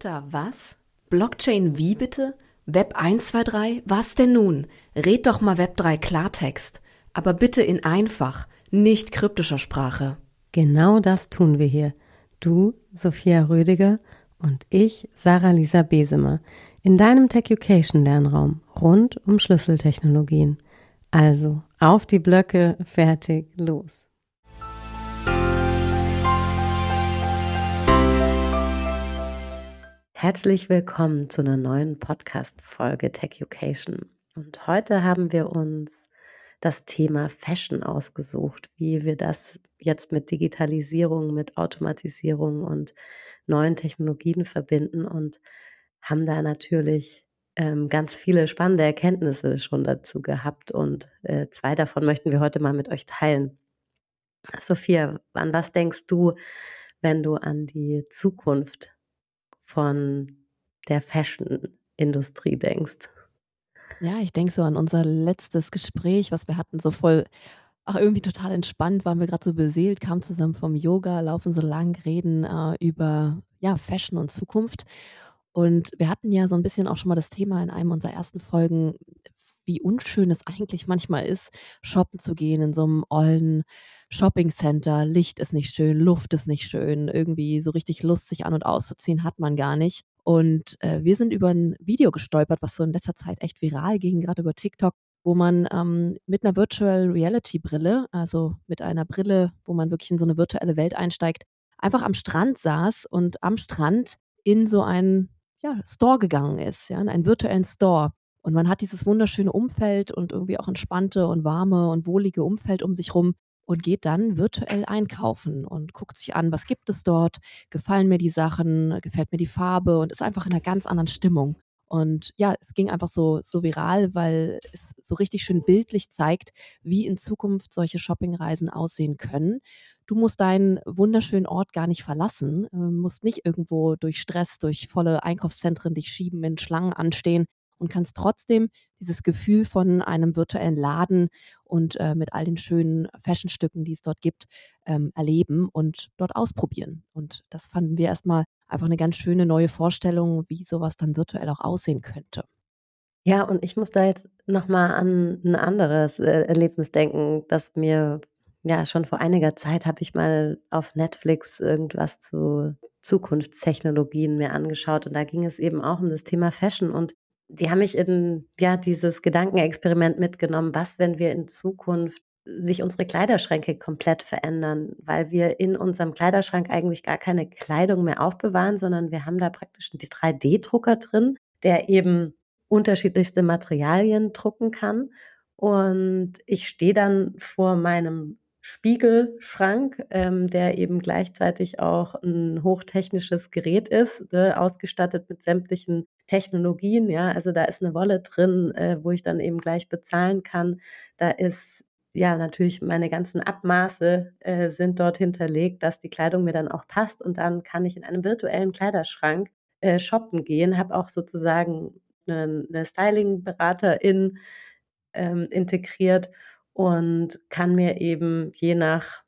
Meta was? Blockchain wie bitte? Web 123? Was denn nun? Red doch mal Web 3 Klartext. Aber bitte in einfach, nicht kryptischer Sprache. Genau das tun wir hier. Du, Sophia Rödiger und ich, Sarah Lisa Besemer, in deinem Techucation Lernraum rund um Schlüsseltechnologien. Also, auf die Blöcke, fertig, los. Herzlich willkommen zu einer neuen Podcast-Folge Techucation. Und heute haben wir uns das Thema Fashion ausgesucht, wie wir das jetzt mit Digitalisierung, mit Automatisierung und neuen Technologien verbinden und haben da natürlich ähm, ganz viele spannende Erkenntnisse schon dazu gehabt und äh, zwei davon möchten wir heute mal mit euch teilen. Sophia, an was denkst du, wenn du an die Zukunft von der Fashion-Industrie denkst. Ja, ich denke so an unser letztes Gespräch, was wir hatten, so voll, ach, irgendwie total entspannt, waren wir gerade so beseelt, kamen zusammen vom Yoga, laufen so lang, reden äh, über ja, Fashion und Zukunft. Und wir hatten ja so ein bisschen auch schon mal das Thema in einem unserer ersten Folgen, wie unschön es eigentlich manchmal ist, shoppen zu gehen in so einem ollen Shoppingcenter. Licht ist nicht schön, Luft ist nicht schön, irgendwie so richtig Lust, sich an und auszuziehen, hat man gar nicht. Und äh, wir sind über ein Video gestolpert, was so in letzter Zeit echt viral ging, gerade über TikTok, wo man ähm, mit einer Virtual Reality Brille, also mit einer Brille, wo man wirklich in so eine virtuelle Welt einsteigt, einfach am Strand saß und am Strand in so einen ja, Store gegangen ist, ja, in einen virtuellen Store. Und man hat dieses wunderschöne Umfeld und irgendwie auch entspannte und warme und wohlige Umfeld um sich rum und geht dann virtuell einkaufen und guckt sich an, was gibt es dort, gefallen mir die Sachen, gefällt mir die Farbe und ist einfach in einer ganz anderen Stimmung. Und ja, es ging einfach so, so viral, weil es so richtig schön bildlich zeigt, wie in Zukunft solche Shoppingreisen aussehen können. Du musst deinen wunderschönen Ort gar nicht verlassen, äh, musst nicht irgendwo durch Stress, durch volle Einkaufszentren dich schieben, in Schlangen anstehen, und kannst trotzdem dieses Gefühl von einem virtuellen Laden und äh, mit all den schönen Fashionstücken, die es dort gibt, ähm, erleben und dort ausprobieren. Und das fanden wir erstmal einfach eine ganz schöne neue Vorstellung, wie sowas dann virtuell auch aussehen könnte. Ja, und ich muss da jetzt nochmal an ein anderes äh, Erlebnis denken, das mir ja schon vor einiger Zeit habe ich mal auf Netflix irgendwas zu Zukunftstechnologien mir angeschaut und da ging es eben auch um das Thema Fashion und die haben mich in ja dieses Gedankenexperiment mitgenommen, was, wenn wir in Zukunft sich unsere Kleiderschränke komplett verändern, weil wir in unserem Kleiderschrank eigentlich gar keine Kleidung mehr aufbewahren, sondern wir haben da praktisch einen 3D-Drucker drin, der eben unterschiedlichste Materialien drucken kann. Und ich stehe dann vor meinem Spiegelschrank, ähm, der eben gleichzeitig auch ein hochtechnisches Gerät ist, äh, ausgestattet mit sämtlichen Technologien. Ja, also da ist eine Wolle drin, äh, wo ich dann eben gleich bezahlen kann. Da ist ja natürlich meine ganzen Abmaße äh, sind dort hinterlegt, dass die Kleidung mir dann auch passt und dann kann ich in einem virtuellen Kleiderschrank äh, shoppen gehen, habe auch sozusagen eine, eine Styling-Beraterin ähm, integriert und kann mir eben je nach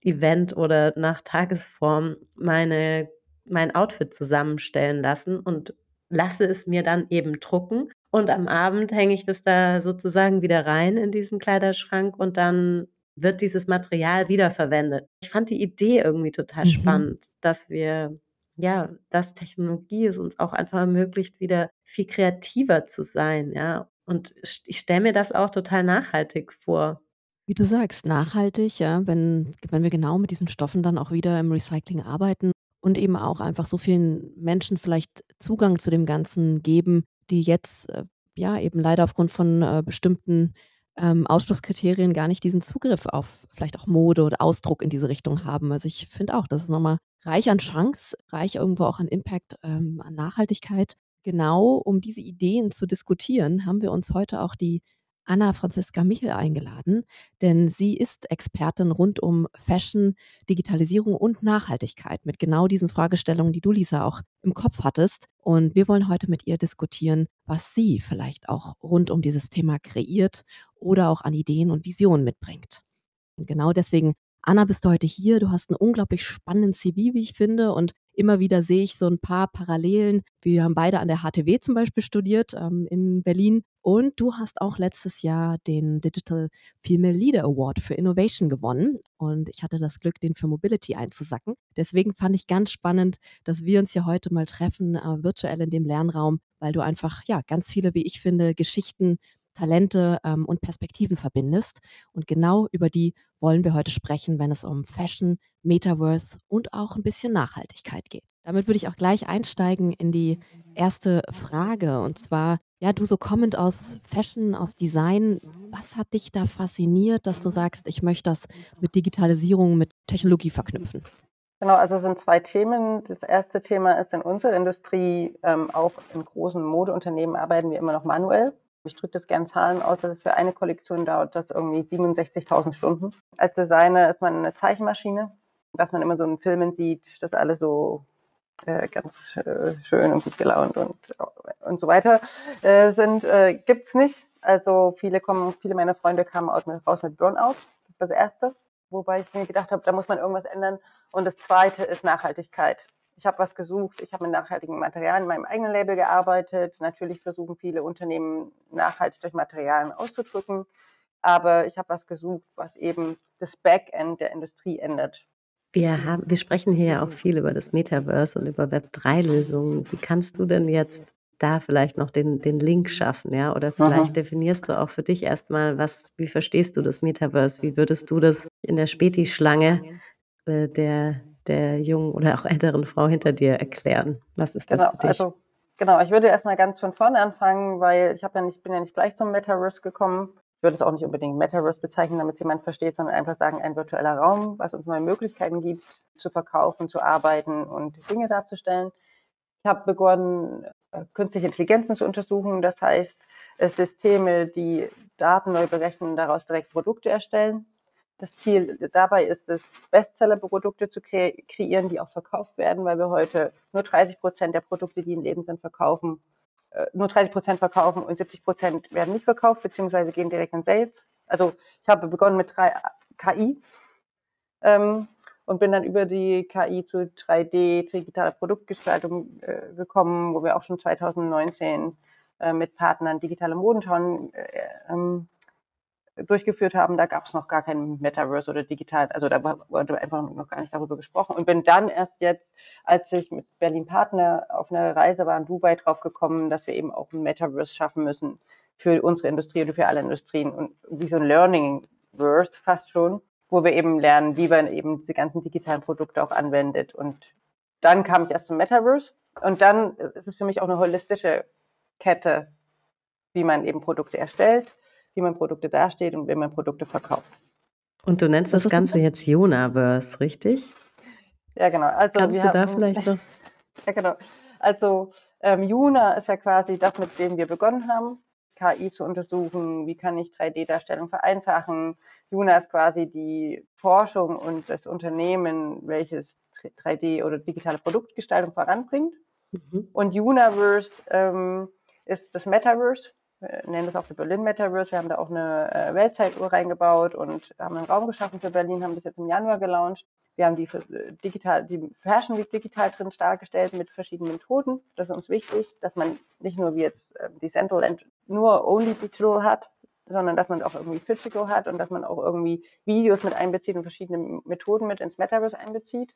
Event oder nach Tagesform meine, mein Outfit zusammenstellen lassen und lasse es mir dann eben drucken. Und am Abend hänge ich das da sozusagen wieder rein in diesen Kleiderschrank und dann wird dieses Material wiederverwendet. Ich fand die Idee irgendwie total mhm. spannend, dass wir, ja, dass Technologie es uns auch einfach ermöglicht, wieder viel kreativer zu sein, ja, und ich stelle mir das auch total nachhaltig vor. Wie du sagst, nachhaltig, ja, wenn, wenn wir genau mit diesen Stoffen dann auch wieder im Recycling arbeiten und eben auch einfach so vielen Menschen vielleicht Zugang zu dem Ganzen geben, die jetzt äh, ja eben leider aufgrund von äh, bestimmten ähm, Ausschlusskriterien gar nicht diesen Zugriff auf vielleicht auch Mode oder Ausdruck in diese Richtung haben. Also ich finde auch, das ist nochmal reich an Chance, reich irgendwo auch an Impact, ähm, an Nachhaltigkeit genau um diese Ideen zu diskutieren, haben wir uns heute auch die Anna Franziska Michel eingeladen, denn sie ist Expertin rund um Fashion, Digitalisierung und Nachhaltigkeit mit genau diesen Fragestellungen, die du, Lisa, auch im Kopf hattest. Und wir wollen heute mit ihr diskutieren, was sie vielleicht auch rund um dieses Thema kreiert oder auch an Ideen und Visionen mitbringt. Und genau deswegen Anna, bist du heute hier? Du hast einen unglaublich spannenden CV, wie ich finde. Und immer wieder sehe ich so ein paar Parallelen. Wir haben beide an der HTW zum Beispiel studiert ähm, in Berlin. Und du hast auch letztes Jahr den Digital Female Leader Award für Innovation gewonnen. Und ich hatte das Glück, den für Mobility einzusacken. Deswegen fand ich ganz spannend, dass wir uns hier heute mal treffen, äh, virtuell in dem Lernraum, weil du einfach, ja, ganz viele, wie ich finde, Geschichten Talente ähm, und Perspektiven verbindest. Und genau über die wollen wir heute sprechen, wenn es um Fashion, Metaverse und auch ein bisschen Nachhaltigkeit geht. Damit würde ich auch gleich einsteigen in die erste Frage. Und zwar, ja, du so kommend aus Fashion, aus Design, was hat dich da fasziniert, dass du sagst, ich möchte das mit Digitalisierung, mit Technologie verknüpfen? Genau, also sind zwei Themen. Das erste Thema ist in unserer Industrie, ähm, auch in großen Modeunternehmen arbeiten wir immer noch manuell. Ich drücke das gern Zahlen aus, dass es für eine Kollektion dauert das irgendwie 67.000 Stunden. Als Designer ist man eine Zeichenmaschine, dass man immer so einen Filmen sieht, dass alles so äh, ganz äh, schön und gut gelaunt und, und so weiter äh, sind, äh, gibt's nicht. Also viele kommen, viele meiner Freunde kamen raus mit Burnout. Das ist das Erste. Wobei ich mir gedacht habe, da muss man irgendwas ändern. Und das Zweite ist Nachhaltigkeit ich habe was gesucht, ich habe mit nachhaltigen Materialien in meinem eigenen Label gearbeitet. Natürlich versuchen viele Unternehmen nachhaltig durch Materialien auszudrücken, aber ich habe was gesucht, was eben das Backend der Industrie ändert. Wir, haben, wir sprechen hier ja auch viel über das Metaverse und über Web3-Lösungen. Wie kannst du denn jetzt da vielleicht noch den, den Link schaffen, ja? Oder vielleicht Aha. definierst du auch für dich erstmal, was, wie verstehst du das Metaverse? Wie würdest du das in der Späti-Schlange äh, der, der jungen oder auch älteren Frau hinter dir erklären? Was ist das genau, für dich? Also, genau, ich würde erstmal ganz von vorne anfangen, weil ich ja nicht, bin ja nicht gleich zum Metaverse gekommen. Ich würde es auch nicht unbedingt Metaverse bezeichnen, damit es jemand versteht, sondern einfach sagen, ein virtueller Raum, was uns neue Möglichkeiten gibt, zu verkaufen, zu arbeiten und Dinge darzustellen. Ich habe begonnen, äh, künstliche Intelligenzen zu untersuchen. Das heißt, Systeme, die Daten neu berechnen, daraus direkt Produkte erstellen. Das Ziel dabei ist es, Bestseller-Produkte zu kre kreieren, die auch verkauft werden, weil wir heute nur 30 Prozent der Produkte, die im Leben sind, verkaufen, äh, nur 30 Prozent verkaufen und 70 Prozent werden nicht verkauft, beziehungsweise gehen direkt in Sales. Also ich habe begonnen mit 3, KI ähm, und bin dann über die KI zu 3D, digitaler Produktgestaltung äh, gekommen, wo wir auch schon 2019 äh, mit Partnern digitale Modenschauen äh, ähm, durchgeführt haben, da gab es noch gar kein Metaverse oder digital, also da wurde einfach noch gar nicht darüber gesprochen. Und bin dann erst jetzt, als ich mit Berlin Partner auf einer Reise war in Dubai drauf gekommen, dass wir eben auch ein Metaverse schaffen müssen für unsere Industrie oder für alle Industrien und wie so ein Learning-Verse fast schon, wo wir eben lernen, wie man eben diese ganzen digitalen Produkte auch anwendet. Und dann kam ich erst zum Metaverse und dann ist es für mich auch eine holistische Kette, wie man eben Produkte erstellt, wie man Produkte dasteht und wie man Produkte verkauft. Und du nennst das, das Ganze jetzt Jonaverse, richtig? Ja, genau. Also Kannst du da vielleicht noch? Ja, genau. Also ähm, Juna ist ja quasi das, mit dem wir begonnen haben, KI zu untersuchen, wie kann ich 3D-Darstellung vereinfachen. Juna ist quasi die Forschung und das Unternehmen, welches 3D- oder digitale Produktgestaltung voranbringt. Mhm. Und Universe ähm, ist das Metaverse, nennen das auch die Berlin Metaverse. Wir haben da auch eine äh, Weltzeituhr reingebaut und haben einen Raum geschaffen für Berlin, haben das jetzt im Januar gelauncht. Wir haben die, äh, digital, die Fashion Week digital drin dargestellt mit verschiedenen Methoden. Das ist uns wichtig, dass man nicht nur wie jetzt äh, die Central nur only digital hat, sondern dass man auch irgendwie physical hat und dass man auch irgendwie Videos mit einbezieht und verschiedene Methoden mit ins Metaverse einbezieht.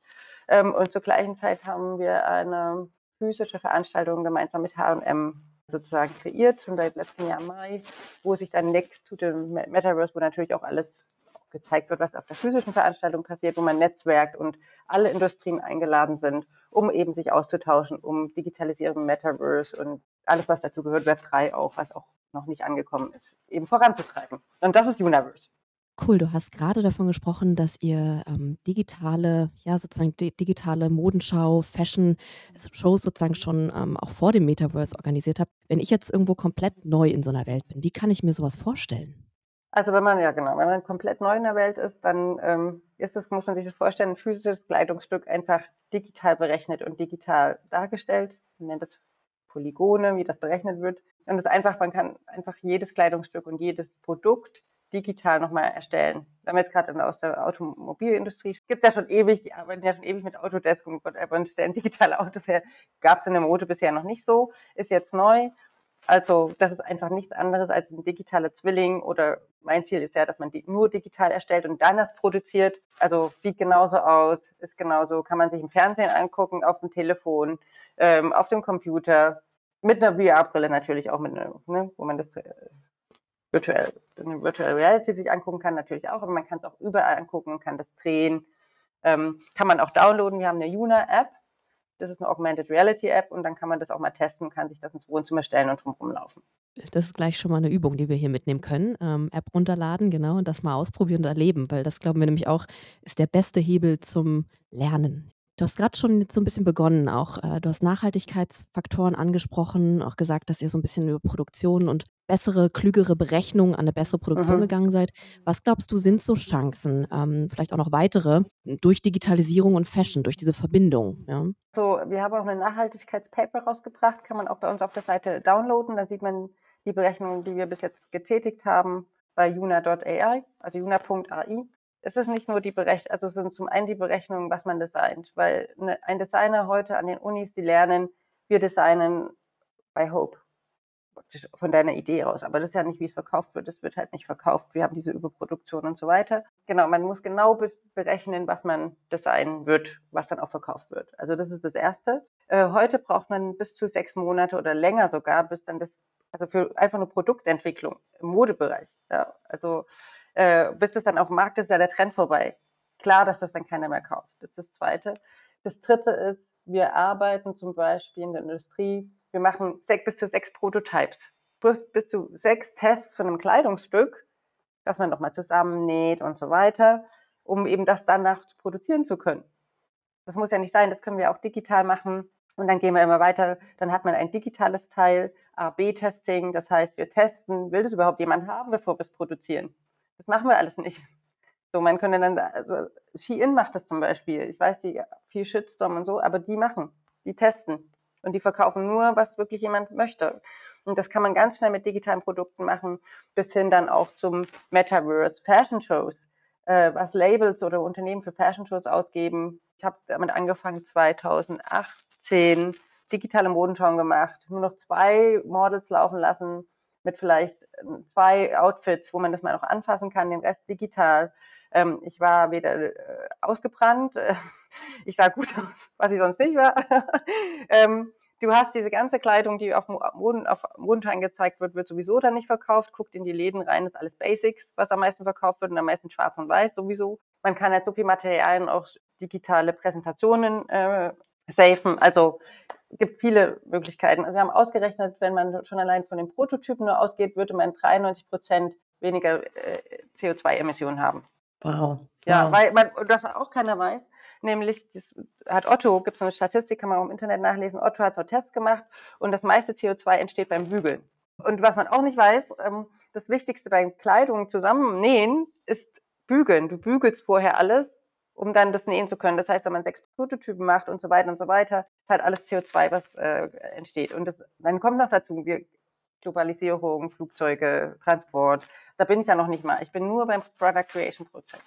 Ähm, und zur gleichen Zeit haben wir eine physische Veranstaltung gemeinsam mit H&M sozusagen kreiert, schon seit letztem Jahr Mai, wo sich dann Next to the Metaverse, wo natürlich auch alles gezeigt wird, was auf der physischen Veranstaltung passiert, wo man netzwerkt und alle Industrien eingeladen sind, um eben sich auszutauschen, um Digitalisierung, Metaverse und alles, was dazu gehört, Web3 auch, was auch noch nicht angekommen ist, eben voranzutreiben. Und das ist Universe. Cool, du hast gerade davon gesprochen, dass ihr ähm, digitale, ja, sozusagen di digitale Modenschau, Fashion-Shows sozusagen schon ähm, auch vor dem Metaverse organisiert habt. Wenn ich jetzt irgendwo komplett neu in so einer Welt bin, wie kann ich mir sowas vorstellen? Also wenn man, ja genau, wenn man komplett neu in der Welt ist, dann ähm, ist es, muss man sich das vorstellen, ein physisches Kleidungsstück einfach digital berechnet und digital dargestellt. Man nennt das Polygone, wie das berechnet wird. Und es ist einfach, man kann einfach jedes Kleidungsstück und jedes Produkt digital nochmal erstellen. Wenn wir jetzt gerade aus der Automobilindustrie, gibt es ja schon ewig, die arbeiten ja schon ewig mit Autodesk und whatever und stellen digitale Autos her. Gab es in der Mode bisher noch nicht so, ist jetzt neu. Also das ist einfach nichts anderes als ein digitaler Zwilling oder mein Ziel ist ja, dass man die nur digital erstellt und dann das produziert. Also sieht genauso aus, ist genauso, kann man sich im Fernsehen angucken, auf dem Telefon, ähm, auf dem Computer, mit einer VR-Brille natürlich auch, mit einer, ne, wo man das äh, virtuell, Virtual Reality sich angucken kann, natürlich auch, aber man kann es auch überall angucken, kann das drehen, ähm, kann man auch downloaden. Wir haben eine Juna-App, das ist eine Augmented Reality App und dann kann man das auch mal testen, kann sich das ins Wohnzimmer stellen und drumherum laufen. Das ist gleich schon mal eine Übung, die wir hier mitnehmen können. Ähm, App runterladen, genau, und das mal ausprobieren und erleben, weil das glauben wir nämlich auch, ist der beste Hebel zum Lernen. Du hast gerade schon so ein bisschen begonnen auch. Äh, du hast Nachhaltigkeitsfaktoren angesprochen, auch gesagt, dass ihr so ein bisschen über Produktion und bessere, klügere Berechnungen an eine bessere Produktion mhm. gegangen seid. Was glaubst du, sind so Chancen, ähm, vielleicht auch noch weitere, durch Digitalisierung und Fashion, durch diese Verbindung? Ja? So, wir haben auch eine Nachhaltigkeitspaper rausgebracht, kann man auch bei uns auf der Seite downloaden. Da sieht man die Berechnungen, die wir bis jetzt getätigt haben bei juna.ai, also juna.ai es ist nicht nur die Berechnung, also sind zum einen die Berechnungen, was man designt, weil eine, ein Designer heute an den Unis, die lernen, wir designen bei Hope von deiner Idee raus. Aber das ist ja nicht, wie es verkauft wird. Es wird halt nicht verkauft. Wir haben diese Überproduktion und so weiter. Genau, man muss genau berechnen, was man designen wird, was dann auch verkauft wird. Also das ist das Erste. Äh, heute braucht man bis zu sechs Monate oder länger sogar, bis dann das, also für einfach eine Produktentwicklung im Modebereich. Ja, also äh, bis das dann auf dem Markt ist, ist ja der Trend vorbei. Klar, dass das dann keiner mehr kauft. Das ist das Zweite. Das Dritte ist, wir arbeiten zum Beispiel in der Industrie, wir machen sechs, bis zu sechs Prototypes, bis, bis zu sechs Tests von einem Kleidungsstück, das man nochmal zusammennäht und so weiter, um eben das danach produzieren zu können. Das muss ja nicht sein, das können wir auch digital machen. Und dann gehen wir immer weiter. Dann hat man ein digitales Teil, A-B-Testing. Das heißt, wir testen, will das überhaupt jemand haben, bevor wir es produzieren? Das machen wir alles nicht. So, man könnte dann, also Shein macht das zum Beispiel. Ich weiß, die viel Shitstorm und so, aber die machen, die testen und die verkaufen nur, was wirklich jemand möchte. Und das kann man ganz schnell mit digitalen Produkten machen, bis hin dann auch zum Metaverse, Fashion Shows, äh, was Labels oder Unternehmen für Fashion Shows ausgeben. Ich habe damit angefangen 2018, digitale Modenschauen gemacht, nur noch zwei Models laufen lassen mit vielleicht ähm, zwei Outfits, wo man das mal noch anfassen kann, den Rest digital. Ähm, ich war weder äh, ausgebrannt, äh, ich sah gut aus, was ich sonst nicht war. ähm, du hast diese ganze Kleidung, die auf Moden, auf Modenschein gezeigt wird, wird sowieso dann nicht verkauft. Guckt in die Läden rein, das ist alles Basics, was am meisten verkauft wird und am meisten schwarz und weiß sowieso. Man kann halt so viel Materialien, auch digitale Präsentationen äh, safen. Also gibt viele Möglichkeiten. Also wir haben ausgerechnet, wenn man schon allein von den Prototypen nur ausgeht, würde man 93 Prozent weniger äh, CO2-Emissionen haben. Wow. Ja, wow. weil man, das auch keiner weiß, nämlich das hat Otto, gibt es eine Statistik, kann man auch im Internet nachlesen, Otto hat so Tests gemacht und das meiste CO2 entsteht beim Bügeln. Und was man auch nicht weiß, ähm, das Wichtigste beim Kleidung zusammennähen ist bügeln. Du bügelst vorher alles um dann das nähen zu können. Das heißt, wenn man sechs Prototypen macht und so weiter und so weiter, ist halt alles CO2, was äh, entsteht. Und das, dann kommt noch dazu, wir, Globalisierung, Flugzeuge, Transport. Da bin ich ja noch nicht mal. Ich bin nur beim Product Creation Prozess.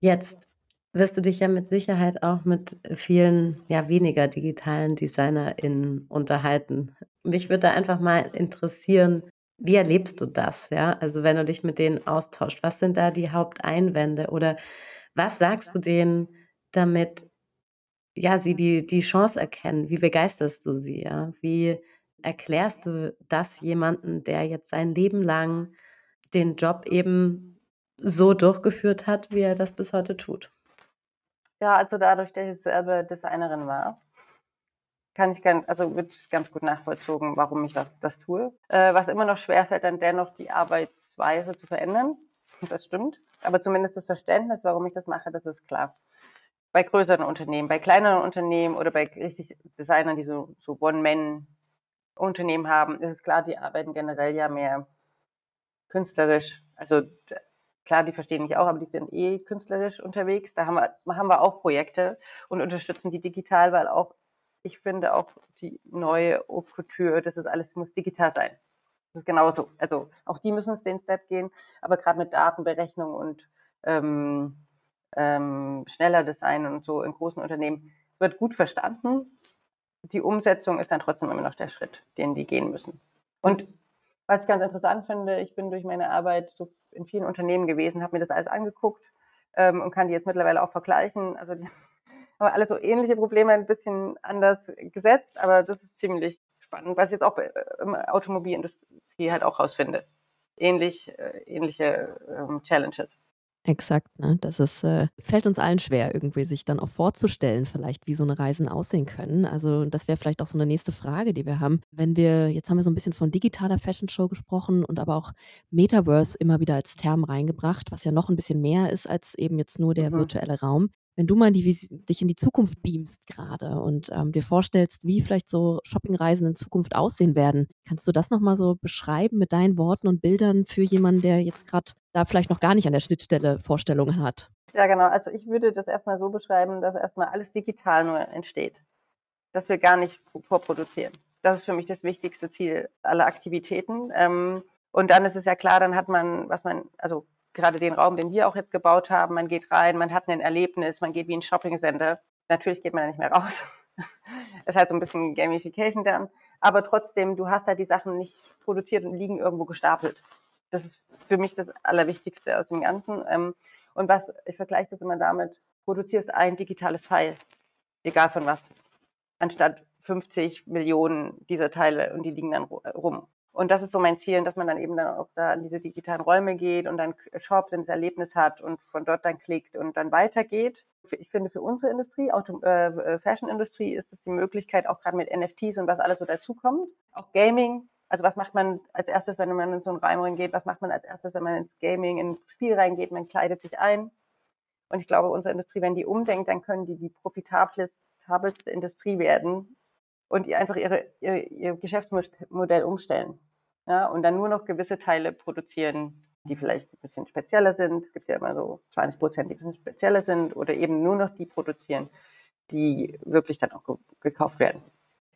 Jetzt wirst du dich ja mit Sicherheit auch mit vielen, ja, weniger digitalen DesignerInnen unterhalten. Mich würde da einfach mal interessieren, wie erlebst du das? Ja, also wenn du dich mit denen austauscht, was sind da die Haupteinwände oder was sagst du denen, damit ja, sie die, die Chance erkennen? Wie begeisterst du sie? Ja? Wie erklärst du das jemanden, der jetzt sein Leben lang den Job eben so durchgeführt hat, wie er das bis heute tut? Ja, also dadurch, dass ich selber Designerin war, kann ich ganz, also wird ganz gut nachvollzogen, warum ich das, das tue. Äh, was immer noch schwerfällt, dann dennoch die Arbeitsweise zu verändern. Das stimmt. Aber zumindest das Verständnis, warum ich das mache, das ist klar. Bei größeren Unternehmen, bei kleineren Unternehmen oder bei richtig Designern, die so, so One-Man-Unternehmen haben, ist es klar, die arbeiten generell ja mehr künstlerisch. Also klar, die verstehen mich auch, aber die sind eh künstlerisch unterwegs. Da haben wir, haben wir auch Projekte und unterstützen die digital, weil auch, ich finde auch die neue Haute Couture, das ist alles, muss digital sein. Das ist genauso. Also auch die müssen den Step gehen, aber gerade mit Datenberechnung und ähm, ähm, schneller Design und so in großen Unternehmen wird gut verstanden. Die Umsetzung ist dann trotzdem immer noch der Schritt, den die gehen müssen. Und was ich ganz interessant finde, ich bin durch meine Arbeit so in vielen Unternehmen gewesen, habe mir das alles angeguckt ähm, und kann die jetzt mittlerweile auch vergleichen. Also die haben alle so ähnliche Probleme, ein bisschen anders gesetzt, aber das ist ziemlich spannend, was ich jetzt auch im Automobilindustrie halt auch rausfinde. Ähnlich, äh, ähnliche ähm, Challenges. Exakt, ne? Das ist, äh, fällt uns allen schwer, irgendwie sich dann auch vorzustellen, vielleicht, wie so eine Reisen aussehen können. Also, das wäre vielleicht auch so eine nächste Frage, die wir haben. Wenn wir jetzt haben wir so ein bisschen von digitaler Fashion Show gesprochen und aber auch Metaverse immer wieder als Term reingebracht, was ja noch ein bisschen mehr ist als eben jetzt nur der mhm. virtuelle Raum. Wenn du mal die, dich in die Zukunft beamst gerade und ähm, dir vorstellst, wie vielleicht so Shoppingreisen in Zukunft aussehen werden, kannst du das nochmal so beschreiben mit deinen Worten und Bildern für jemanden, der jetzt gerade da vielleicht noch gar nicht an der Schnittstelle Vorstellungen hat? Ja, genau. Also ich würde das erstmal so beschreiben, dass erstmal alles digital nur entsteht. Dass wir gar nicht vorproduzieren. Das ist für mich das wichtigste Ziel aller Aktivitäten. Ähm, und dann ist es ja klar, dann hat man, was man, also gerade den Raum, den wir auch jetzt gebaut haben. Man geht rein, man hat ein Erlebnis, man geht wie ein Shopping-Center. Natürlich geht man da nicht mehr raus. Es ist halt so ein bisschen Gamification dann. Aber trotzdem, du hast halt die Sachen nicht produziert und liegen irgendwo gestapelt. Das ist für mich das Allerwichtigste aus dem Ganzen. Ähm, und was, ich vergleiche das immer damit, produzierst ein digitales Teil, egal von was, anstatt 50 Millionen dieser Teile und die liegen dann rum. Und das ist so mein Ziel, dass man dann eben dann auch da in diese digitalen Räume geht und dann shoppt und das Erlebnis hat und von dort dann klickt und dann weitergeht. Ich finde, für unsere Industrie, Auto, äh, äh, Fashion-Industrie, ist es die Möglichkeit, auch gerade mit NFTs und was alles so dazukommt. Auch Gaming. Also was macht man als erstes, wenn man in so einen Raum reingeht? Was macht man als erstes, wenn man ins Gaming, in ein Spiel reingeht? Man kleidet sich ein. Und ich glaube, unsere Industrie, wenn die umdenkt, dann können die die profitabelste Industrie werden und einfach ihre, ihr, ihr Geschäftsmodell umstellen ja, und dann nur noch gewisse Teile produzieren, die vielleicht ein bisschen spezieller sind. Es gibt ja immer so 20 Prozent, die ein bisschen spezieller sind oder eben nur noch die produzieren, die wirklich dann auch ge gekauft werden.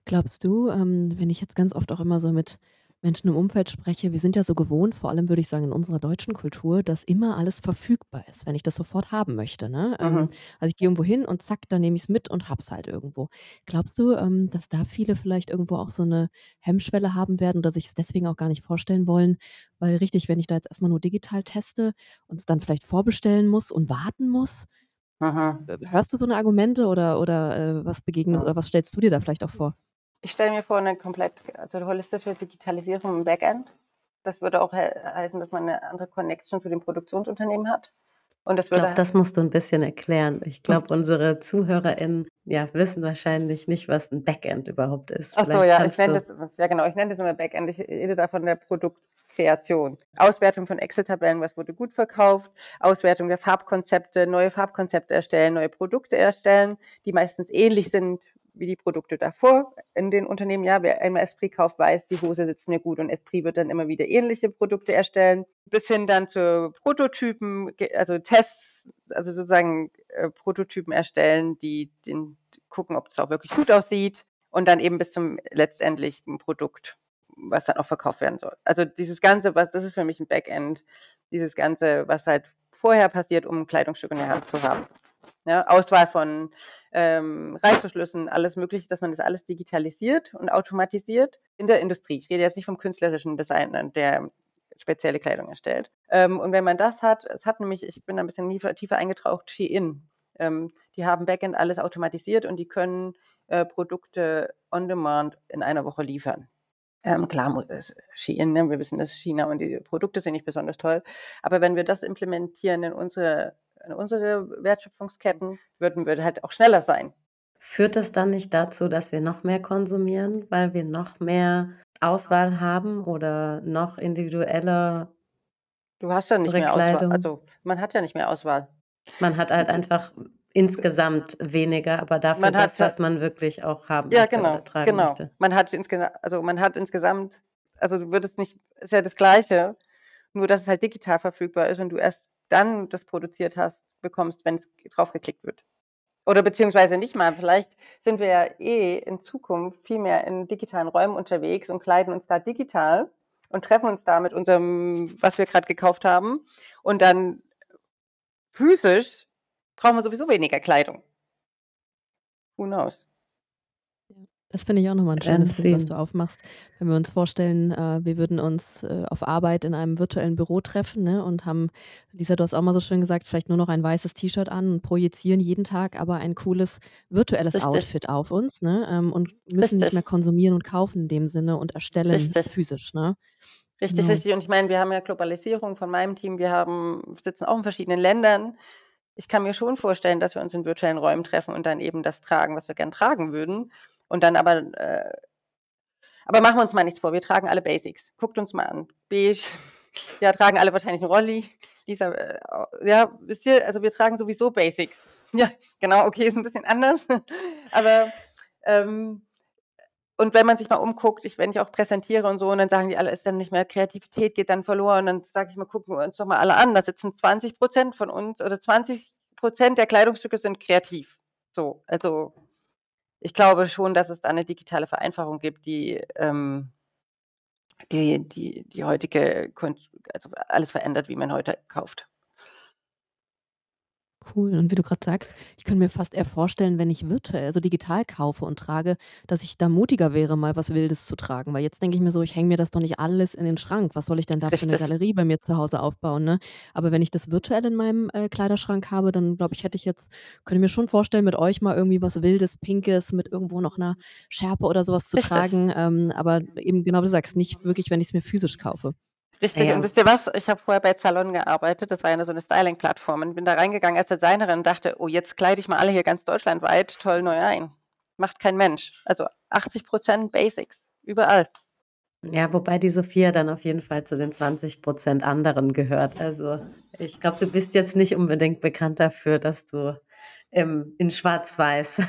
Glaubst du, ähm, wenn ich jetzt ganz oft auch immer so mit Menschen im Umfeld spreche, wir sind ja so gewohnt, vor allem würde ich sagen in unserer deutschen Kultur, dass immer alles verfügbar ist, wenn ich das sofort haben möchte. Ne? Ähm, mhm. also ich gehe irgendwo hin und zack, dann nehme ich es mit und hab's halt irgendwo. Glaubst du, ähm, dass da viele vielleicht irgendwo auch so eine Hemmschwelle haben werden oder sich es deswegen auch gar nicht vorstellen wollen? Weil richtig, wenn ich da jetzt erstmal nur digital teste und es dann vielleicht vorbestellen muss und warten muss, mhm. hörst du so eine Argumente oder, oder äh, was begegnet oder was stellst du dir da vielleicht auch vor? Ich stelle mir vor, eine komplett, also eine holistische Digitalisierung im Backend. Das würde auch he heißen, dass man eine andere Connection zu den Produktionsunternehmen hat. Und das würde ich glaube, das musst du ein bisschen erklären. Ich glaube, unsere ZuhörerInnen ja, wissen wahrscheinlich nicht, was ein Backend überhaupt ist. Ach so, ja, ich nenne das, ja genau, ich nenne das immer Backend. Ich rede da von der Produktkreation. Auswertung von Excel-Tabellen, was wurde gut verkauft, Auswertung der Farbkonzepte, neue Farbkonzepte erstellen, neue Produkte erstellen, die meistens ähnlich sind wie die Produkte davor in den Unternehmen. Ja, wer einmal Esprit kauft, weiß, die Hose sitzt mir gut und Esprit wird dann immer wieder ähnliche Produkte erstellen. Bis hin dann zu Prototypen, also Tests, also sozusagen äh, Prototypen erstellen, die den, gucken, ob es auch wirklich gut aussieht. Und dann eben bis zum letztendlichen Produkt, was dann auch verkauft werden soll. Also dieses Ganze, was, das ist für mich ein Backend, dieses Ganze, was halt vorher passiert, um ein Kleidungsstück in der Hand zu haben. Ja, Auswahl von ähm, Reißverschlüssen, alles Mögliche, dass man das alles digitalisiert und automatisiert in der Industrie. Ich rede jetzt nicht vom künstlerischen Designer, der spezielle Kleidung erstellt. Ähm, und wenn man das hat, es hat nämlich, ich bin ein bisschen tiefer, tiefer eingetaucht, Shein. Ähm, die haben Backend alles automatisiert und die können äh, Produkte on demand in einer Woche liefern. Ähm, klar, Shein, ne? wir wissen, dass China und die Produkte sind nicht besonders toll. Aber wenn wir das implementieren in unsere in unsere Wertschöpfungsketten, würden wir halt auch schneller sein. Führt das dann nicht dazu, dass wir noch mehr konsumieren, weil wir noch mehr Auswahl haben oder noch individueller Du hast ja nicht mehr Auswahl. Also man hat ja nicht mehr Auswahl. Man hat halt einfach insgesamt weniger, aber dafür man das, was man wirklich auch haben ja, möchte genau, tragen genau. Möchte. Man hat insgesamt, also man hat insgesamt, also du würdest nicht, ist ja das Gleiche, nur dass es halt digital verfügbar ist und du erst dann das produziert hast, bekommst, wenn es drauf geklickt wird. Oder beziehungsweise nicht mal. Vielleicht sind wir ja eh in Zukunft viel mehr in digitalen Räumen unterwegs und kleiden uns da digital und treffen uns da mit unserem, was wir gerade gekauft haben. Und dann physisch brauchen wir sowieso weniger Kleidung. Who knows? Das finde ich auch nochmal ein schönes Bild, was du aufmachst. Wenn wir uns vorstellen, äh, wir würden uns äh, auf Arbeit in einem virtuellen Büro treffen ne, und haben, Lisa, du hast auch mal so schön gesagt, vielleicht nur noch ein weißes T-Shirt an und projizieren jeden Tag aber ein cooles virtuelles Richtig. Outfit auf uns ne, ähm, und müssen Richtig. nicht mehr konsumieren und kaufen in dem Sinne und erstellen Richtig. physisch. Ne? Richtig, genau. richtig. Und ich meine, wir haben ja Globalisierung von meinem Team, wir haben, sitzen auch in verschiedenen Ländern. Ich kann mir schon vorstellen, dass wir uns in virtuellen Räumen treffen und dann eben das tragen, was wir gern tragen würden. Und dann aber, äh, aber machen wir uns mal nichts vor, wir tragen alle Basics. Guckt uns mal an. Beige, ja, tragen alle wahrscheinlich einen Rolli. Lisa, äh, ja, wisst ihr, also wir tragen sowieso Basics. Ja, genau, okay, ist ein bisschen anders. aber ähm, und wenn man sich mal umguckt, ich, wenn ich auch präsentiere und so, und dann sagen die alle, ist dann nicht mehr Kreativität, geht dann verloren. Und dann sage ich mal, gucken wir uns doch mal alle an. Da sitzen 20 Prozent von uns oder 20 Prozent der Kleidungsstücke sind kreativ. So, also ich glaube schon, dass es da eine digitale Vereinfachung gibt, die, ähm, die, die, die heutige, also alles verändert, wie man heute kauft. Cool. Und wie du gerade sagst, ich könnte mir fast eher vorstellen, wenn ich virtuell, also digital kaufe und trage, dass ich da mutiger wäre, mal was Wildes zu tragen. Weil jetzt denke ich mir so, ich hänge mir das doch nicht alles in den Schrank. Was soll ich denn da für eine Galerie bei mir zu Hause aufbauen, ne? Aber wenn ich das virtuell in meinem äh, Kleiderschrank habe, dann glaube ich, hätte ich jetzt, könnte mir schon vorstellen, mit euch mal irgendwie was Wildes, Pinkes, mit irgendwo noch einer Schärpe oder sowas zu Richtig. tragen. Ähm, aber eben genau wie du sagst, nicht wirklich, wenn ich es mir physisch kaufe. Richtig, ja. und wisst ihr was? Ich habe vorher bei Zalon gearbeitet, das war ja so eine Styling-Plattform und bin da reingegangen als Designerin und dachte, oh, jetzt kleide ich mal alle hier ganz deutschlandweit toll neu ein. Macht kein Mensch. Also 80 Prozent Basics, überall. Ja, wobei die Sophia dann auf jeden Fall zu den 20 Prozent anderen gehört. Also ich glaube, du bist jetzt nicht unbedingt bekannt dafür, dass du ähm, in Schwarz-Weiß.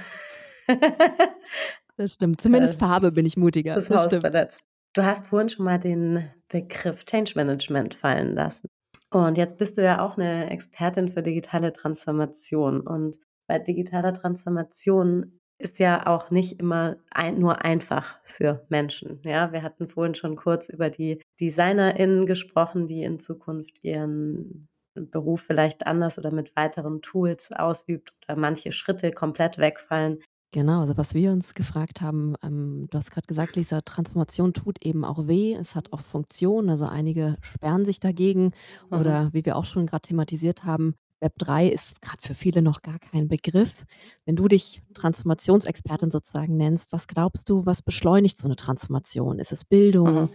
das stimmt. Zumindest äh, Farbe bin ich mutiger. Das, das stimmt. Verletzt. Du hast vorhin schon mal den Begriff Change Management fallen lassen. Und jetzt bist du ja auch eine Expertin für digitale Transformation. Und bei digitaler Transformation ist ja auch nicht immer ein, nur einfach für Menschen. Ja, wir hatten vorhin schon kurz über die DesignerInnen gesprochen, die in Zukunft ihren Beruf vielleicht anders oder mit weiteren Tools ausübt oder manche Schritte komplett wegfallen. Genau, also was wir uns gefragt haben, ähm, du hast gerade gesagt, Lisa, Transformation tut eben auch weh. Es hat auch Funktion. Also einige sperren sich dagegen. Mhm. Oder wie wir auch schon gerade thematisiert haben, Web 3 ist gerade für viele noch gar kein Begriff. Wenn du dich Transformationsexpertin sozusagen nennst, was glaubst du, was beschleunigt so eine Transformation? Ist es Bildung? Mhm.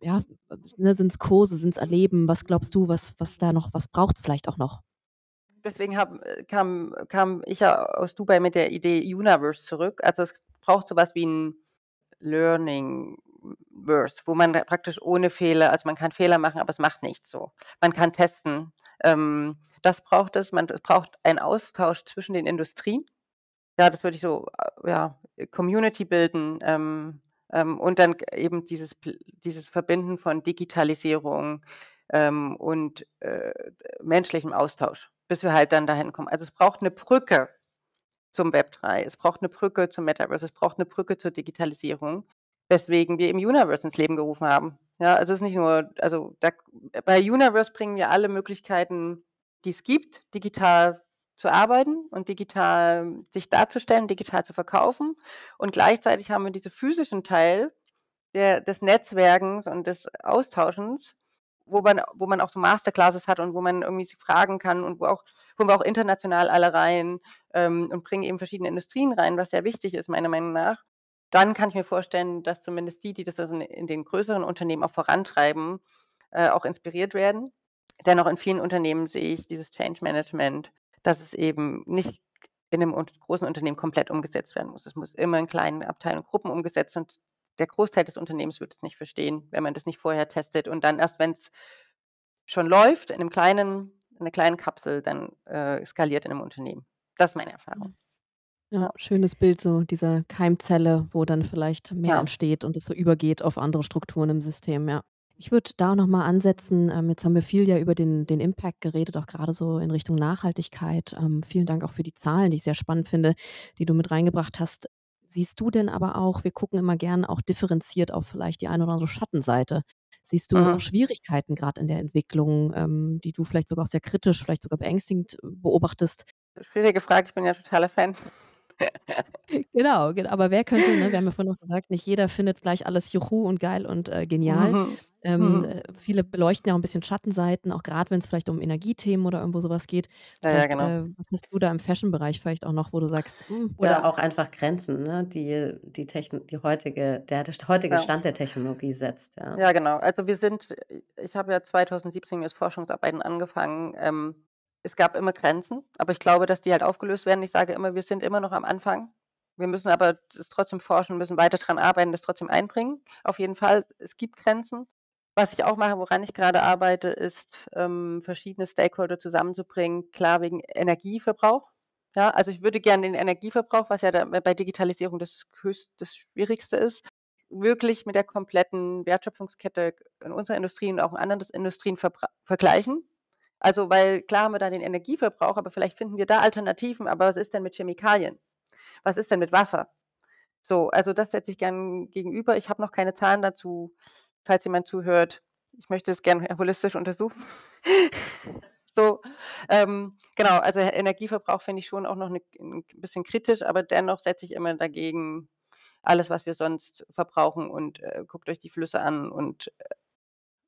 Ja, ne, sind es Kurse, sind es Erleben? Was glaubst du, was, was da noch, was braucht es vielleicht auch noch? Deswegen hab, kam, kam ich ja aus Dubai mit der Idee Universe zurück. Also es braucht sowas wie ein Learning Verse, wo man praktisch ohne Fehler, also man kann Fehler machen, aber es macht nichts so. Man kann testen. Ähm, das braucht es. Man, es braucht einen Austausch zwischen den Industrien. Ja, das würde ich so, äh, ja, Community bilden. Ähm, ähm, und dann eben dieses, dieses Verbinden von Digitalisierung ähm, und äh, menschlichem Austausch bis wir halt dann dahin kommen. Also es braucht eine Brücke zum Web 3, es braucht eine Brücke zum Metaverse, es braucht eine Brücke zur Digitalisierung, weswegen wir im Universe ins Leben gerufen haben. Ja, also es ist nicht nur, also da, bei Universe bringen wir alle Möglichkeiten, die es gibt, digital zu arbeiten und digital sich darzustellen, digital zu verkaufen. Und gleichzeitig haben wir diesen physischen Teil der, des Netzwerkens und des Austauschens, wo man, wo man auch so Masterclasses hat und wo man irgendwie sich fragen kann und wo auch, wo wir auch international alle rein ähm, und bringen eben verschiedene Industrien rein, was sehr wichtig ist, meiner Meinung nach. Dann kann ich mir vorstellen, dass zumindest die, die das also in den größeren Unternehmen auch vorantreiben, äh, auch inspiriert werden. Dennoch in vielen Unternehmen sehe ich dieses Change Management, dass es eben nicht in einem großen Unternehmen komplett umgesetzt werden muss. Es muss immer in kleinen Abteilungen, Gruppen umgesetzt und der Großteil des Unternehmens wird es nicht verstehen, wenn man das nicht vorher testet. Und dann erst, wenn es schon läuft, in einem kleinen, in einer kleinen Kapsel, dann äh, skaliert in einem Unternehmen. Das ist meine Erfahrung. Ja, ja, schönes Bild, so dieser Keimzelle, wo dann vielleicht mehr ja. entsteht und es so übergeht auf andere Strukturen im System, ja. Ich würde da nochmal ansetzen. Ähm, jetzt haben wir viel ja über den, den Impact geredet, auch gerade so in Richtung Nachhaltigkeit. Ähm, vielen Dank auch für die Zahlen, die ich sehr spannend finde, die du mit reingebracht hast. Siehst du denn aber auch, wir gucken immer gern auch differenziert auf vielleicht die eine oder andere Schattenseite. Siehst du mhm. auch Schwierigkeiten gerade in der Entwicklung, ähm, die du vielleicht sogar auch sehr kritisch, vielleicht sogar beängstigend äh, beobachtest? Schwierige Frage, ich bin ja totaler Fan. genau, genau, aber wer könnte, ne, wir haben ja vorhin noch gesagt, nicht jeder findet gleich alles juhu und geil und äh, genial. Mhm. Ähm, mhm. Äh, viele beleuchten ja auch ein bisschen Schattenseiten, auch gerade wenn es vielleicht um Energiethemen oder irgendwo sowas geht. Ja, ja, genau. äh, was hast du da im Fashion-Bereich vielleicht auch noch, wo du sagst, hm, Oder auch einfach Grenzen, ne, die die, Techn die heutige, der, der heutige Ja. Stand der Technologie setzt. Ja. Ja, genau. Also wir sind, ich habe ja 2017 mit Forschungsarbeiten angefangen. Ähm, es gab immer Grenzen, aber ich glaube, dass die halt aufgelöst werden. Ich sage immer, wir sind immer noch am Anfang. Wir müssen aber es trotzdem forschen, müssen weiter daran arbeiten, das trotzdem einbringen. Auf jeden Fall, es gibt Grenzen. Was ich auch mache, woran ich gerade arbeite, ist, ähm, verschiedene Stakeholder zusammenzubringen, klar wegen Energieverbrauch. Ja, also ich würde gerne den Energieverbrauch, was ja bei Digitalisierung das höchst das Schwierigste ist, wirklich mit der kompletten Wertschöpfungskette in unserer Industrie und auch in anderen Industrien vergleichen. Also, weil klar haben wir da den Energieverbrauch, aber vielleicht finden wir da Alternativen. Aber was ist denn mit Chemikalien? Was ist denn mit Wasser? So, also das setze ich gern gegenüber. Ich habe noch keine Zahlen dazu, falls jemand zuhört. Ich möchte es gerne holistisch untersuchen. so, ähm, genau, also Energieverbrauch finde ich schon auch noch eine, ein bisschen kritisch, aber dennoch setze ich immer dagegen alles, was wir sonst verbrauchen und äh, guckt euch die Flüsse an und äh,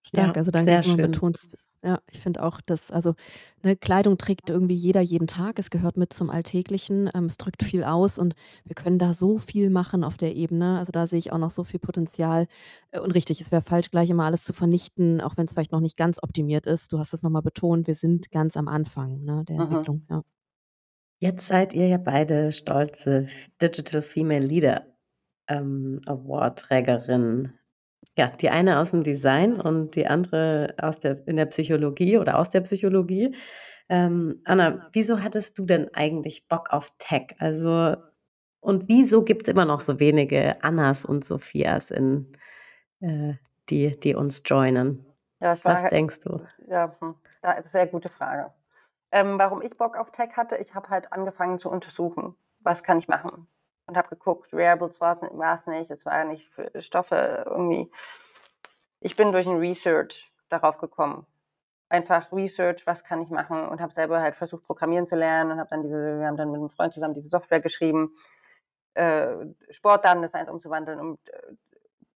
Stark, ja, also danke, dass du betonst, ja, ich finde auch, dass, also, ne, Kleidung trägt irgendwie jeder jeden Tag. Es gehört mit zum Alltäglichen. Ähm, es drückt viel aus und wir können da so viel machen auf der Ebene. Also da sehe ich auch noch so viel Potenzial. Äh, und richtig, es wäre falsch, gleich immer alles zu vernichten, auch wenn es vielleicht noch nicht ganz optimiert ist. Du hast es nochmal betont, wir sind ganz am Anfang ne, der mhm. Entwicklung. Ja. Jetzt seid ihr ja beide stolze Digital Female Leader ähm, Award-Trägerinnen. Ja, die eine aus dem Design und die andere aus der in der Psychologie oder aus der Psychologie. Ähm, Anna, wieso hattest du denn eigentlich Bock auf Tech? Also und wieso gibt es immer noch so wenige Annas und Sophias in äh, die die uns joinen? Ja, ich Was halt denkst du? ja, hm, da ist sehr gute Frage. Ähm, warum ich Bock auf Tech hatte, ich habe halt angefangen zu untersuchen, was kann ich machen? Und habe geguckt, Wearables war es nicht, es war nicht Stoffe irgendwie. Ich bin durch ein Research darauf gekommen. Einfach Research, was kann ich machen und habe selber halt versucht, programmieren zu lernen und habe dann diese, wir haben dann mit einem Freund zusammen diese Software geschrieben, äh, Sportdatendesigns umzuwandeln, um äh,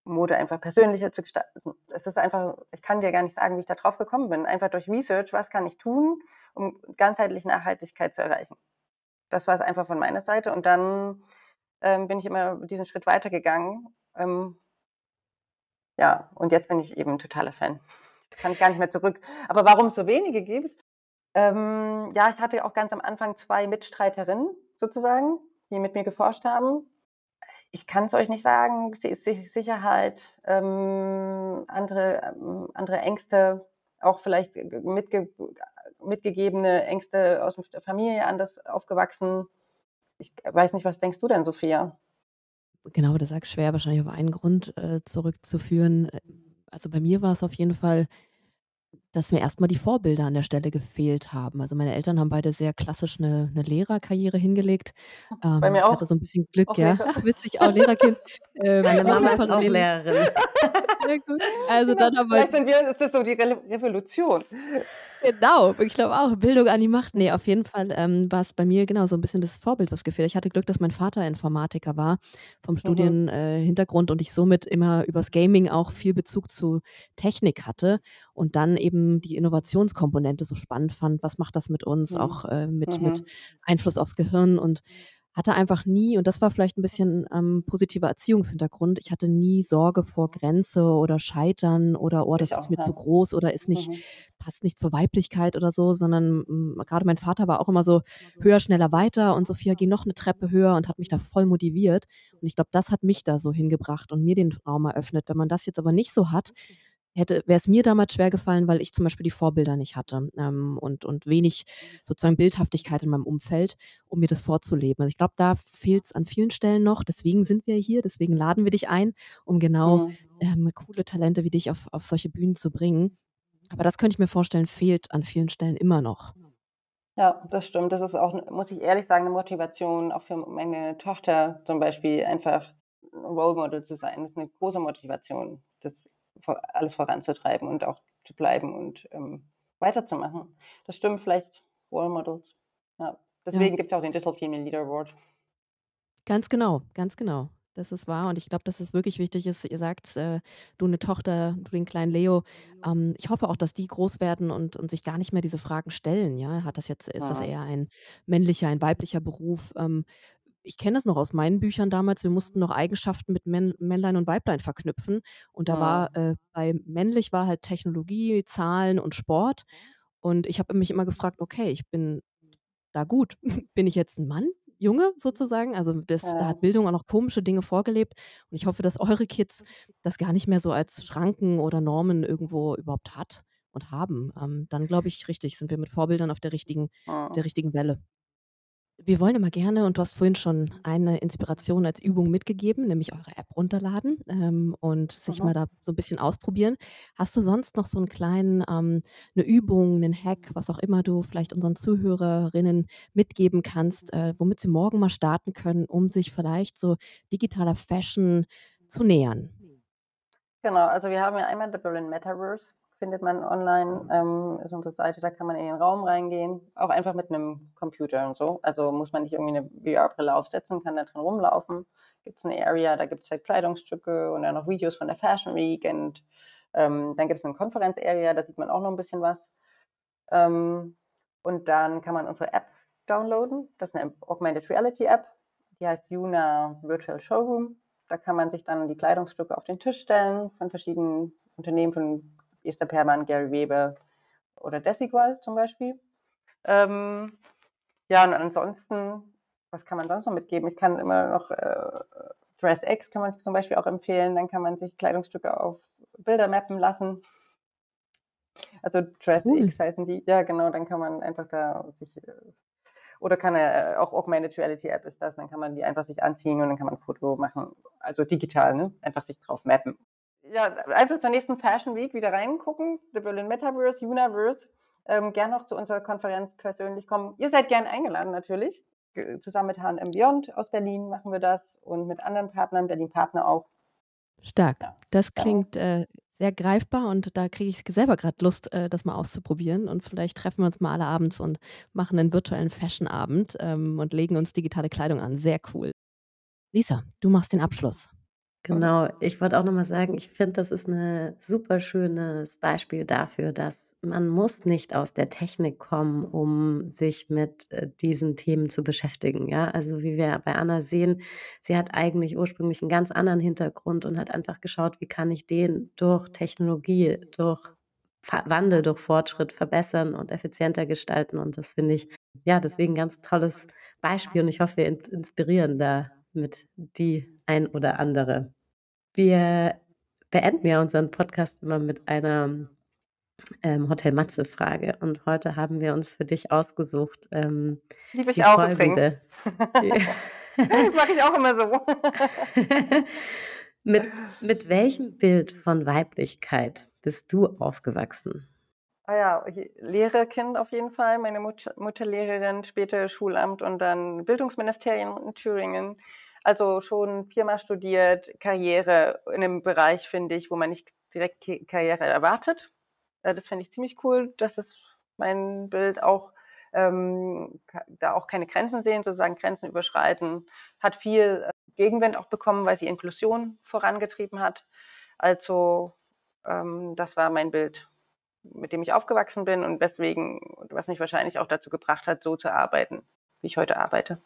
Mode einfach persönlicher zu gestalten. Es ist einfach, ich kann dir gar nicht sagen, wie ich da drauf gekommen bin. Einfach durch Research, was kann ich tun, um ganzheitliche Nachhaltigkeit zu erreichen. Das war es einfach von meiner Seite. Und dann ähm, bin ich immer diesen Schritt weitergegangen. Ähm, ja, und jetzt bin ich eben totaler Fan. Jetzt kann ich gar nicht mehr zurück. Aber warum es so wenige gibt? Ähm, ja, ich hatte auch ganz am Anfang zwei Mitstreiterinnen sozusagen, die mit mir geforscht haben. Ich kann es euch nicht sagen. Sicherheit, ähm, andere, ähm, andere Ängste, auch vielleicht mitge mitgegebene Ängste aus der Familie anders aufgewachsen. Ich weiß nicht, was denkst du denn, Sophia? Genau, du sagst schwer wahrscheinlich auf einen Grund äh, zurückzuführen. Also bei mir war es auf jeden Fall dass mir erstmal die Vorbilder an der Stelle gefehlt haben. Also, meine Eltern haben beide sehr klassisch eine 'ne Lehrerkarriere hingelegt. Bei Ähm, mir ich hatte so ein bisschen Glück, Auch ja. Lehrer. Ach, witzig, auch Lehrerkind. Ähm, Meine Mama ist auch Lehrerin. Sehr gut. Also, dann haben Vielleicht sind wir ist das so die Revolution. Genau, ich glaube auch, Bildung an die Macht. Ne, auf jeden Fall, ähm, es bei mir genau so ein bisschen das Vorbild, was gefehlt Ich hatte Glück, dass mein Vater Informatiker war vom Mhm. Studienhintergrund äh, und ich somit immer übers Gaming auch viel Bezug zu Technik hatte und dann eben die Innovationskomponente so spannend fand. Was macht das mit uns, Mhm. auch äh, mit mit mhm. Einfluss aufs Gehirn und hatte einfach nie, und das war vielleicht ein bisschen ähm, positiver Erziehungshintergrund, ich hatte nie Sorge vor Grenze oder Scheitern oder, oh, das ist mir ja. zu groß oder ist nicht, mhm. passt nicht zur Weiblichkeit oder so, sondern mm, gerade mein Vater war auch immer so höher, schneller, weiter und Sophia geh noch eine Treppe höher und hat mich da voll motiviert. Und ich glaube, das hat mich da so hingebracht und mir den Raum eröffnet. Wenn man das jetzt aber nicht so hat, hätte, wäre es mir damals schwer gefallen, weil ich zum Beispiel die Vorbilder nicht hatte ähm, und, und wenig sozusagen Bildhaftigkeit in meinem Umfeld, um mir das vorzuleben. Also ich glaube, da fehlt es an vielen Stellen noch. Deswegen sind wir hier, deswegen laden wir dich ein, um genau mhm. ähm, coole Talente wie dich auf, auf solche Bühnen zu bringen. Aber das könnte ich mir vorstellen, fehlt an vielen Stellen immer noch. Ja, das stimmt. Das ist auch, muss ich ehrlich sagen, eine Motivation auch für meine Tochter zum Beispiel einfach ein Role Model zu sein. Das ist eine große Motivation. Das alles voranzutreiben und auch zu bleiben und ähm, weiterzumachen. Das stimmt vielleicht Role Models. Ja. Deswegen ja. gibt es auch den Digital Female Leader Award. Ganz genau, ganz genau. Das ist wahr und ich glaube, dass es wirklich wichtig ist. Ihr sagt, äh, du eine Tochter, du den kleinen Leo. Ähm, ich hoffe auch, dass die groß werden und, und sich gar nicht mehr diese Fragen stellen. Ja, hat das jetzt, ist das eher ein männlicher, ein weiblicher Beruf? Ähm, ich kenne das noch aus meinen Büchern damals. Wir mussten noch Eigenschaften mit Männ Männlein und Weiblein verknüpfen. Und da war äh, bei männlich war halt Technologie, Zahlen und Sport. Und ich habe mich immer gefragt, okay, ich bin da gut. bin ich jetzt ein Mann? Junge sozusagen. Also das, ja. da hat Bildung auch noch komische Dinge vorgelebt. Und ich hoffe, dass eure Kids das gar nicht mehr so als Schranken oder Normen irgendwo überhaupt hat und haben. Ähm, dann glaube ich, richtig, sind wir mit Vorbildern auf der richtigen, ja. der richtigen Welle. Wir wollen immer gerne, und du hast vorhin schon eine Inspiration als Übung mitgegeben, nämlich eure App runterladen ähm, und sich mhm. mal da so ein bisschen ausprobieren. Hast du sonst noch so einen kleinen, ähm, eine Übung, einen Hack, was auch immer du vielleicht unseren Zuhörerinnen mitgeben kannst, äh, womit sie morgen mal starten können, um sich vielleicht so digitaler Fashion zu nähern? Genau, also wir haben ja einmal The Berlin Metaverse findet man online, ähm, ist unsere Seite, da kann man in den Raum reingehen, auch einfach mit einem Computer und so. Also muss man nicht irgendwie eine VR-Brille aufsetzen, kann da drin rumlaufen. Gibt es eine Area, da gibt es halt Kleidungsstücke und dann noch Videos von der Fashion Week und ähm, dann gibt es eine Konferenz-Area, da sieht man auch noch ein bisschen was. Ähm, und dann kann man unsere App downloaden. Das ist eine Augmented Reality App. Die heißt Yuna Virtual Showroom. Da kann man sich dann die Kleidungsstücke auf den Tisch stellen von verschiedenen Unternehmen, von Esther Perman, Gary Weber oder Desigual zum Beispiel. Ähm, ja, und ansonsten, was kann man sonst noch mitgeben? Ich kann immer noch äh, Dress X kann man zum Beispiel auch empfehlen. Dann kann man sich Kleidungsstücke auf Bilder mappen lassen. Also Dress cool. X heißen die. Ja, genau, dann kann man einfach da sich äh, oder kann er äh, auch Augmented Reality App ist das, dann kann man die einfach sich anziehen und dann kann man ein Foto machen, also digital, ne? Einfach sich drauf mappen ja, einfach zur nächsten Fashion Week wieder reingucken. The Berlin Metaverse, Universe. Ähm, gern noch zu unserer Konferenz persönlich kommen. Ihr seid gern eingeladen natürlich. Zusammen mit H&M Beyond aus Berlin machen wir das und mit anderen Partnern, Berlin Partner auch. Stark. Ja. Das klingt äh, sehr greifbar und da kriege ich selber gerade Lust, äh, das mal auszuprobieren. Und vielleicht treffen wir uns mal alle abends und machen einen virtuellen Fashion-Abend ähm, und legen uns digitale Kleidung an. Sehr cool. Lisa, du machst den Abschluss. Genau, ich wollte auch noch mal sagen, ich finde, das ist ein super schönes Beispiel dafür, dass man muss nicht aus der Technik kommen, um sich mit äh, diesen Themen zu beschäftigen. Ja, also wie wir bei Anna sehen, sie hat eigentlich ursprünglich einen ganz anderen Hintergrund und hat einfach geschaut, wie kann ich den durch Technologie, durch Wandel, durch Fortschritt verbessern und effizienter gestalten. Und das finde ich, ja, deswegen ein ganz tolles Beispiel und ich hoffe, wir inspirieren da mit die ein oder andere. Wir beenden ja unseren Podcast immer mit einer ähm, Hotel Matze Frage und heute haben wir uns für dich ausgesucht. Ähm, Liebe ich auch folgende. übrigens. Mache ich auch immer so. mit, mit welchem Bild von Weiblichkeit bist du aufgewachsen? Ah ja, Lehrerkind auf jeden Fall. Meine Mutter, Mutter Lehrerin, später Schulamt und dann Bildungsministerium in Thüringen. Also schon viermal studiert, Karriere in einem Bereich, finde ich, wo man nicht direkt Karriere erwartet. Äh, das finde ich ziemlich cool, dass das mein Bild auch ähm, da auch keine Grenzen sehen, sozusagen Grenzen überschreiten, hat viel äh, Gegenwind auch bekommen, weil sie Inklusion vorangetrieben hat. Also ähm, das war mein Bild, mit dem ich aufgewachsen bin und weswegen, was mich wahrscheinlich auch dazu gebracht hat, so zu arbeiten, wie ich heute arbeite.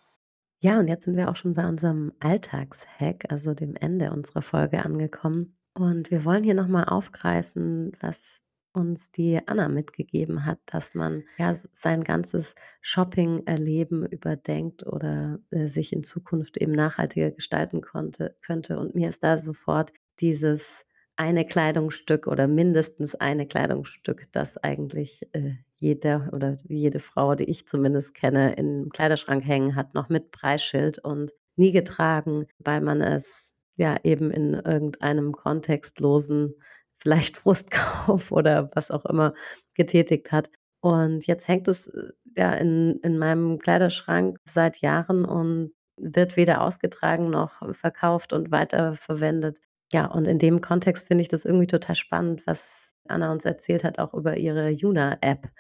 Ja, und jetzt sind wir auch schon bei unserem Alltagshack, also dem Ende unserer Folge angekommen. Und wir wollen hier nochmal aufgreifen, was uns die Anna mitgegeben hat, dass man ja sein ganzes Shopping-Erleben überdenkt oder äh, sich in Zukunft eben nachhaltiger gestalten konnte, könnte. Und mir ist da sofort dieses eine Kleidungsstück oder mindestens eine Kleidungsstück, das eigentlich äh, jeder oder jede Frau, die ich zumindest kenne, im Kleiderschrank hängen hat, noch mit Preisschild und nie getragen, weil man es ja eben in irgendeinem kontextlosen, vielleicht Frustkauf oder was auch immer getätigt hat. Und jetzt hängt es äh, ja in, in meinem Kleiderschrank seit Jahren und wird weder ausgetragen noch verkauft und weiterverwendet. Ja, und in dem Kontext finde ich das irgendwie total spannend, was Anna uns erzählt hat, auch über ihre Juna-App.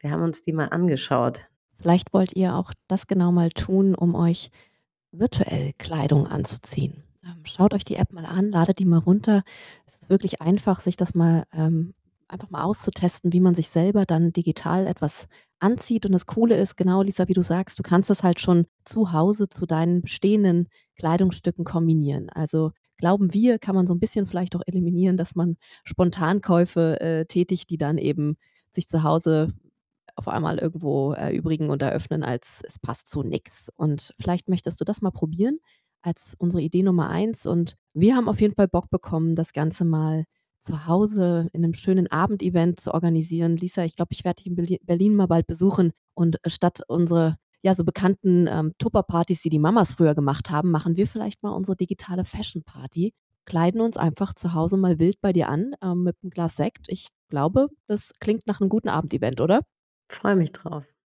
Wir haben uns die mal angeschaut. Vielleicht wollt ihr auch das genau mal tun, um euch virtuell Kleidung anzuziehen. Ähm, schaut euch die App mal an, ladet die mal runter. Es ist wirklich einfach, sich das mal ähm, einfach mal auszutesten, wie man sich selber dann digital etwas anzieht. Und das Coole ist, genau, Lisa, wie du sagst, du kannst das halt schon zu Hause zu deinen bestehenden Kleidungsstücken kombinieren. Also glauben wir, kann man so ein bisschen vielleicht auch eliminieren, dass man Spontankäufe äh, tätigt, die dann eben sich zu Hause auf einmal irgendwo erübrigen und eröffnen, als es passt zu nichts. Und vielleicht möchtest du das mal probieren als unsere Idee Nummer eins. Und wir haben auf jeden Fall Bock bekommen, das Ganze mal zu Hause in einem schönen Abendevent zu organisieren. Lisa, ich glaube, ich werde dich in Berlin mal bald besuchen und statt unsere ja so bekannten ähm, Tupper-Partys, die die Mamas früher gemacht haben, machen wir vielleicht mal unsere digitale Fashion-Party. Kleiden uns einfach zu Hause mal wild bei dir an ähm, mit einem Glas Sekt. Ich glaube, das klingt nach einem guten Abendevent, oder? Freue mich drauf.